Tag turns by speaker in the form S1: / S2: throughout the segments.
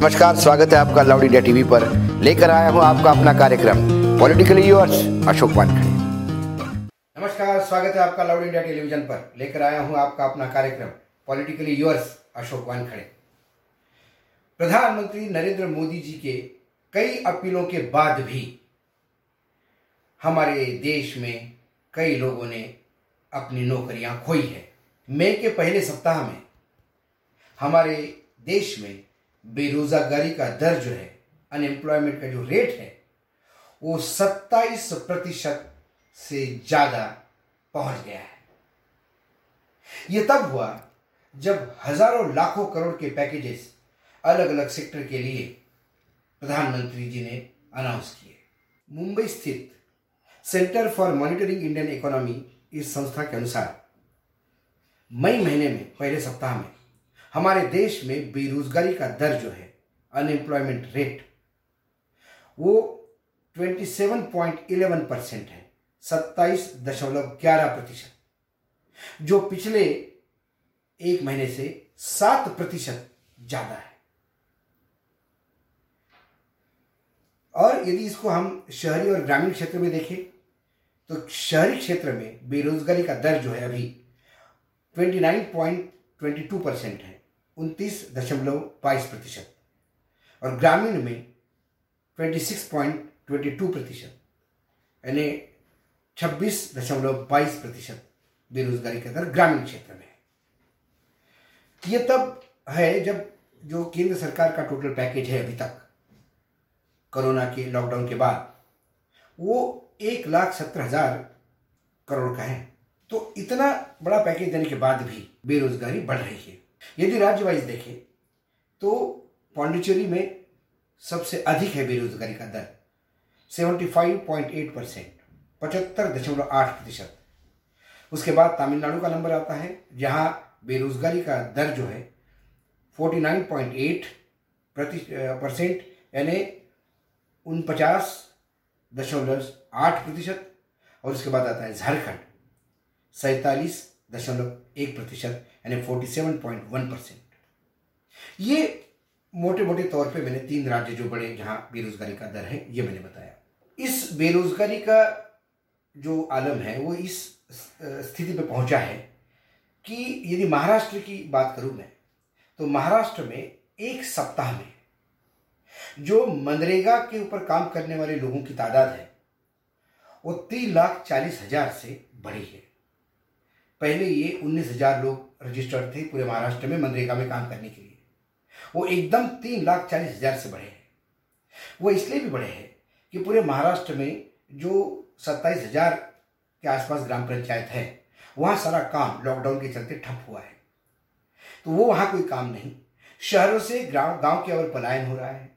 S1: नमस्कार, स्वागत है आपका लाउड इंडिया टीवी पर। लेकर आया हूँ आपका अपना कार्यक्रम, पॉलिटिकली यूर्स अशोक वानखड़े। नमस्कार, स्वागत है आपका लाउड इंडिया टेलीविज़न पर। लेकर आया हूँ आपका अपना कार्यक्रम, पॉलिटिकली यूर्स अशोक वानखड़े। प्रधानमंत्री नरेंद्र मोदी जी के कई अपीलों के बाद भी हमारे देश में कई लोगों ने अपनी नौकरियाँ खोई है। मई के पहले सप्ताह में हमारे देश में बेरोजगारी का दर जो है अनएम्प्लॉयमेंट का जो रेट है, वो 27 प्रतिशत से ज़्यादा पहुँच गया है। ये तब हुआ जब हज़ारों लाखों करोड़ के पैकेजेस अलग अलग सेक्टर के लिए प्रधानमंत्री जी ने अनाउंस किए। मुंबई स्थित centre for monitoring Indian economy इस संस्था के अनुसार मई महीने में, पहले सप्ताह में हमारे देश में बेरोजगारी का दर जो है अनएम्प्लॉयमेंट रेट वो 27.11 परसेंट है, सत्ताईस दशमलव ग्यारह प्रतिशत, जो पिछले एक महीने से सात प्रतिशत ज़्यादा है। और यदि इसको हम शहरी और ग्रामीण क्षेत्र में देखें तो शहरी क्षेत्र में बेरोजगारी का दर जो है अभी 29.22 परसेंट है। उनतीस दशमलव बाईस प्रतिशत और ग्रामीण में 26.22 प्रतिशत, यानी छब्बीस दशमलव बाईस प्रतिशत बेरोजगारी का दर ग्रामीण क्षेत्र में है। ये तब है जब जो केंद्र सरकार का टोटल पैकेज है अभी तक, कोरोना के लॉकडाउन के बाद, वो एक लाख सत्तर हज़ार करोड़ का है। तो इतना बड़ा पैकेज देने के बाद भी बेरोजगारी बढ़ रही है। यदि राज्य वाइज देखें तो पांडिचेरी में सबसे अधिक है बेरोजगारी का दर 75.8 परसेंट, पचहत्तर दशमलव आठ प्रतिशत। उसके बाद तमिलनाडु का नंबर आता है, जहाँ बेरोजगारी का दर जो है 49.8 परसेंट यानी उनपचास दशमलव आठ प्रतिशत। और उसके बाद आता है झारखंड, सैतालीस दशमलव एक प्रतिशत, यानी forty seven point one percent ये मोटे मोटे तौर पे मैंने तीन राज्य जो बड़े जहाँ बेरोजगारी का दर है, ये मैंने बताया। इस बेरोजगारी का जो आलम है, वो इस स्थिति पे पहुँचा है कि यदि महाराष्ट्र की बात करूँ मैं तो महाराष्ट्र में एक सप्ताह में जो मनरेगा के ऊपर काम करने वाले लोगों की तादाद है, वो तीन लाख चालीस हज़ार से बढ़ी है। पहले ये उन्नीस हज़ार लोग रजिस्टर्ड थे पूरे महाराष्ट्र में मनरेगा में काम करने के लिए। वो एकदम तीन लाख चालीस हज़ार से बढ़े हैं। वो इसलिए भी बढ़े हैं कि पूरे महाराष्ट्र में जो सत्ताईस हज़ार के आसपास ग्राम पंचायत है, वहाँ सारा काम लॉकडाउन के चलते ठप हुआ है। तो वो वहाँ कोई काम नहीं। शहरों से गाँव गाँव की ओर पलायन हो रहा है।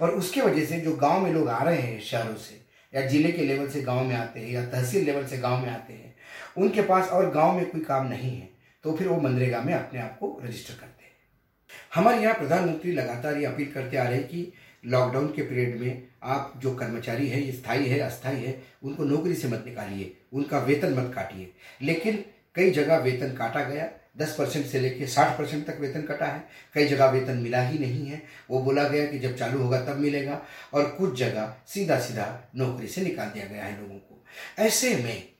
S1: और उसके वजह से जो गाँव में लोग आ रहे हैं शहरों से, या ज़िले के लेवल से गाँव में आते हैं, या तहसील लेवल से गाँव में आते हैं उनके पास और गाँव में कोई काम नहीं है तो फिर वो मनरेगा में अपने आप को रजिस्टर करते हैं। हमारे यहाँ प्रधानमंत्री लगातार ये अपील करते आ रहे हैं कि लॉकडाउन के पीरियड में आप जो कर्मचारी है स्थायी है, अस्थायी है, उनको नौकरी से मत निकालिए, उनका वेतन मत काटिए। लेकिन कई जगह वेतन काटा गया, दस परसेंट से लेकर साठ परसेंट तक वेतन कटा है, कई जगह वेतन मिला ही नहीं है। वो बोला गया कि जब चालू होगा तब मिलेगा, और कुछ जगह सीधा सीधा नौकरी से निकाल दिया गया है लोगों को। ऐसे में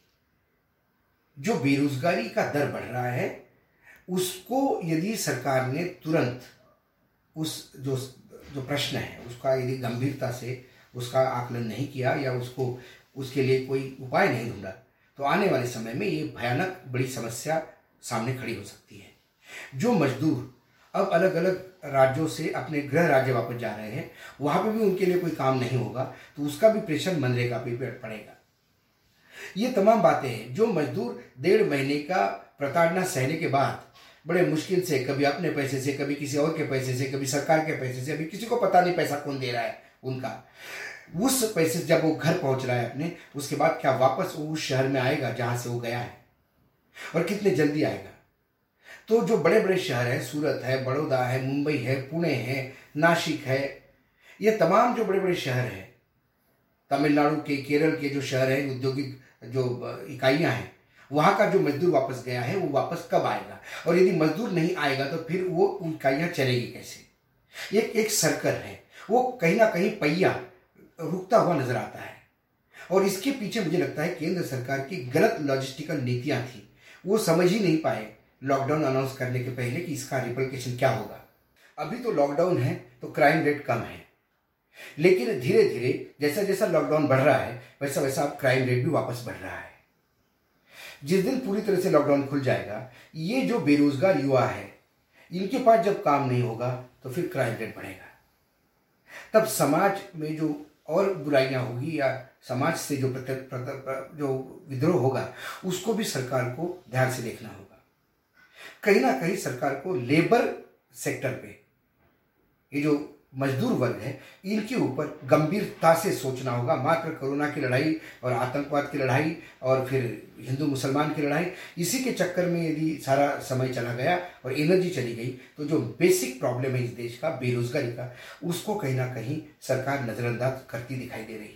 S1: जो बेरोजगारी का दर बढ़ रहा है, उसको यदि सरकार ने तुरंत उस जो जो प्रश्न है, उसका यदि गंभीरता से उसका आकलन नहीं किया या उसको, उसके लिए कोई उपाय नहीं ढूंढा तो आने वाले समय में ये भयानक बड़ी समस्या सामने खड़ी हो सकती है। जो मजदूर अब अलग अलग राज्यों से अपने गृह राज्य वापस जा रहे हैं, वहाँ पर भी उनके लिए कोई काम नहीं होगा तो उसका भी प्रेशर मनरेगा पे पड़ेगा। ये तमाम बातें हैं जो मजदूर डेढ़ महीने का प्रताड़ना सहने के बाद बड़े मुश्किल से कभी अपने पैसे से, कभी किसी और के पैसे से, कभी सरकार के पैसे से, अभी किसी को पता नहीं पैसा कौन दे रहा है उनका। उस पैसे जब वो घर पहुँच रहा है अपने, उसके बाद क्या वापस वो उस शहर में आएगा जहाँ से वो गया है? और कितने जल्दी आएगा? तो जो बड़े बड़े शहर हैं, सूरत है, बड़ौदा है, मुंबई है, पुणे है नासिक है, ये तमाम जो बड़े बड़े शहर हैं, तमिलनाडु के, केरल के जो शहर हैं औद्योगिक जो इकाइयाँ हैं, वहाँ का जो मजदूर वापस गया है, वो वापस कब आएगा? और यदि मजदूर नहीं आएगा तो फिर वो इकाइयाँ चलेगी कैसे? एक एक सर्कल है, वो कहीं ना कहीं पहिया रुकता हुआ नज़र आता है। और इसके पीछे मुझे लगता है केंद्र सरकार की गलत लॉजिस्टिकल नीतियाँ थी, वो समझ ही नहीं पाए लॉकडाउन अनाउंस करने के पहले कि इसका रिप्लिकेशन क्या होगा। अभी तो लॉकडाउन है तो क्राइम रेट कम है। लेकिन धीरे धीरे जैसा जैसा लॉकडाउन बढ़ रहा है वैसा वैसा क्राइम रेट भी वापस बढ़ रहा है। जिस दिन पूरी तरह से लॉकडाउन खुल जाएगा, ये जो बेरोजगार युवा है, इनके पास जब काम नहीं होगा तो फिर क्राइम रेट बढ़ेगा। तब समाज में जो और बुराइयाँ होगी या समाज से जो जो विद्रोह होगा, उसको भी सरकार को ध्यान से देखना होगा। कहीं ना कहीं सरकार को लेबर सेक्टर पे, ये जो मजदूर वर्ग है, इनके ऊपर गंभीरता से सोचना होगा। मात्र कोरोना की लड़ाई और आतंकवाद की लड़ाई और फिर हिंदू मुसलमान की लड़ाई, इसी के चक्कर में यदि सारा समय चला गया और एनर्जी चली गई तो जो बेसिक प्रॉब्लम है इस देश का, बेरोजगारी का, उसको कहीं ना कहीं सरकार नज़रअंदाज करती दिखाई दे रही है।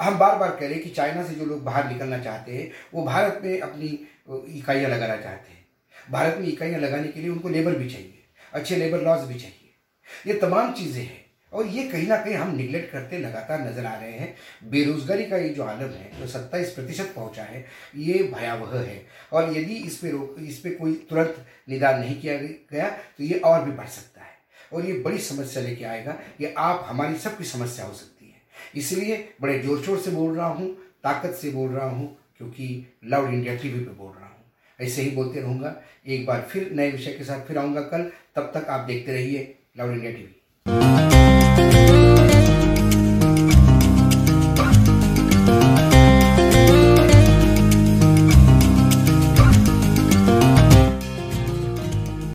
S1: हम बार बार कह रहे हैं कि चाइना से जो लोग बाहर निकलना चाहते हैं, वो भारत में अपनी इकाइयाँ लगाना चाहते हैं। भारत में इकाइयाँ लगाने के लिए उनको लेबर भी चाहिए, अच्छे लेबर लॉज भी चाहिए। ये तमाम चीज़ें हैं। और ये कहीं ना कहीं हम निगलेक्ट करते लगातार नज़र आ रहे हैं। बेरोजगारी का ये जो आलम है, जो सत्ताईस प्रतिशत पहुँचा है, ये भयावह है। और यदि इस पे रोक, इस पे कोई तुरंत निदान नहीं किया गया तो ये और भी बढ़ सकता है। और ये बड़ी समस्या लेके आएगा ये आप, हमारी सबकी समस्या हो सकती है। इसलिए बड़े ज़ोर शोर से बोल रहा हूँ, ताकत से बोल रहा हूँ, क्योंकि लाउड इंडिया टीवी पे बोल रहा हूँ। ऐसे ही बोलते रहूँगा। एक बार फिर नए विषय के साथ फिर आऊँगा कल। तब तक आप देखते रहिए। Loud India TV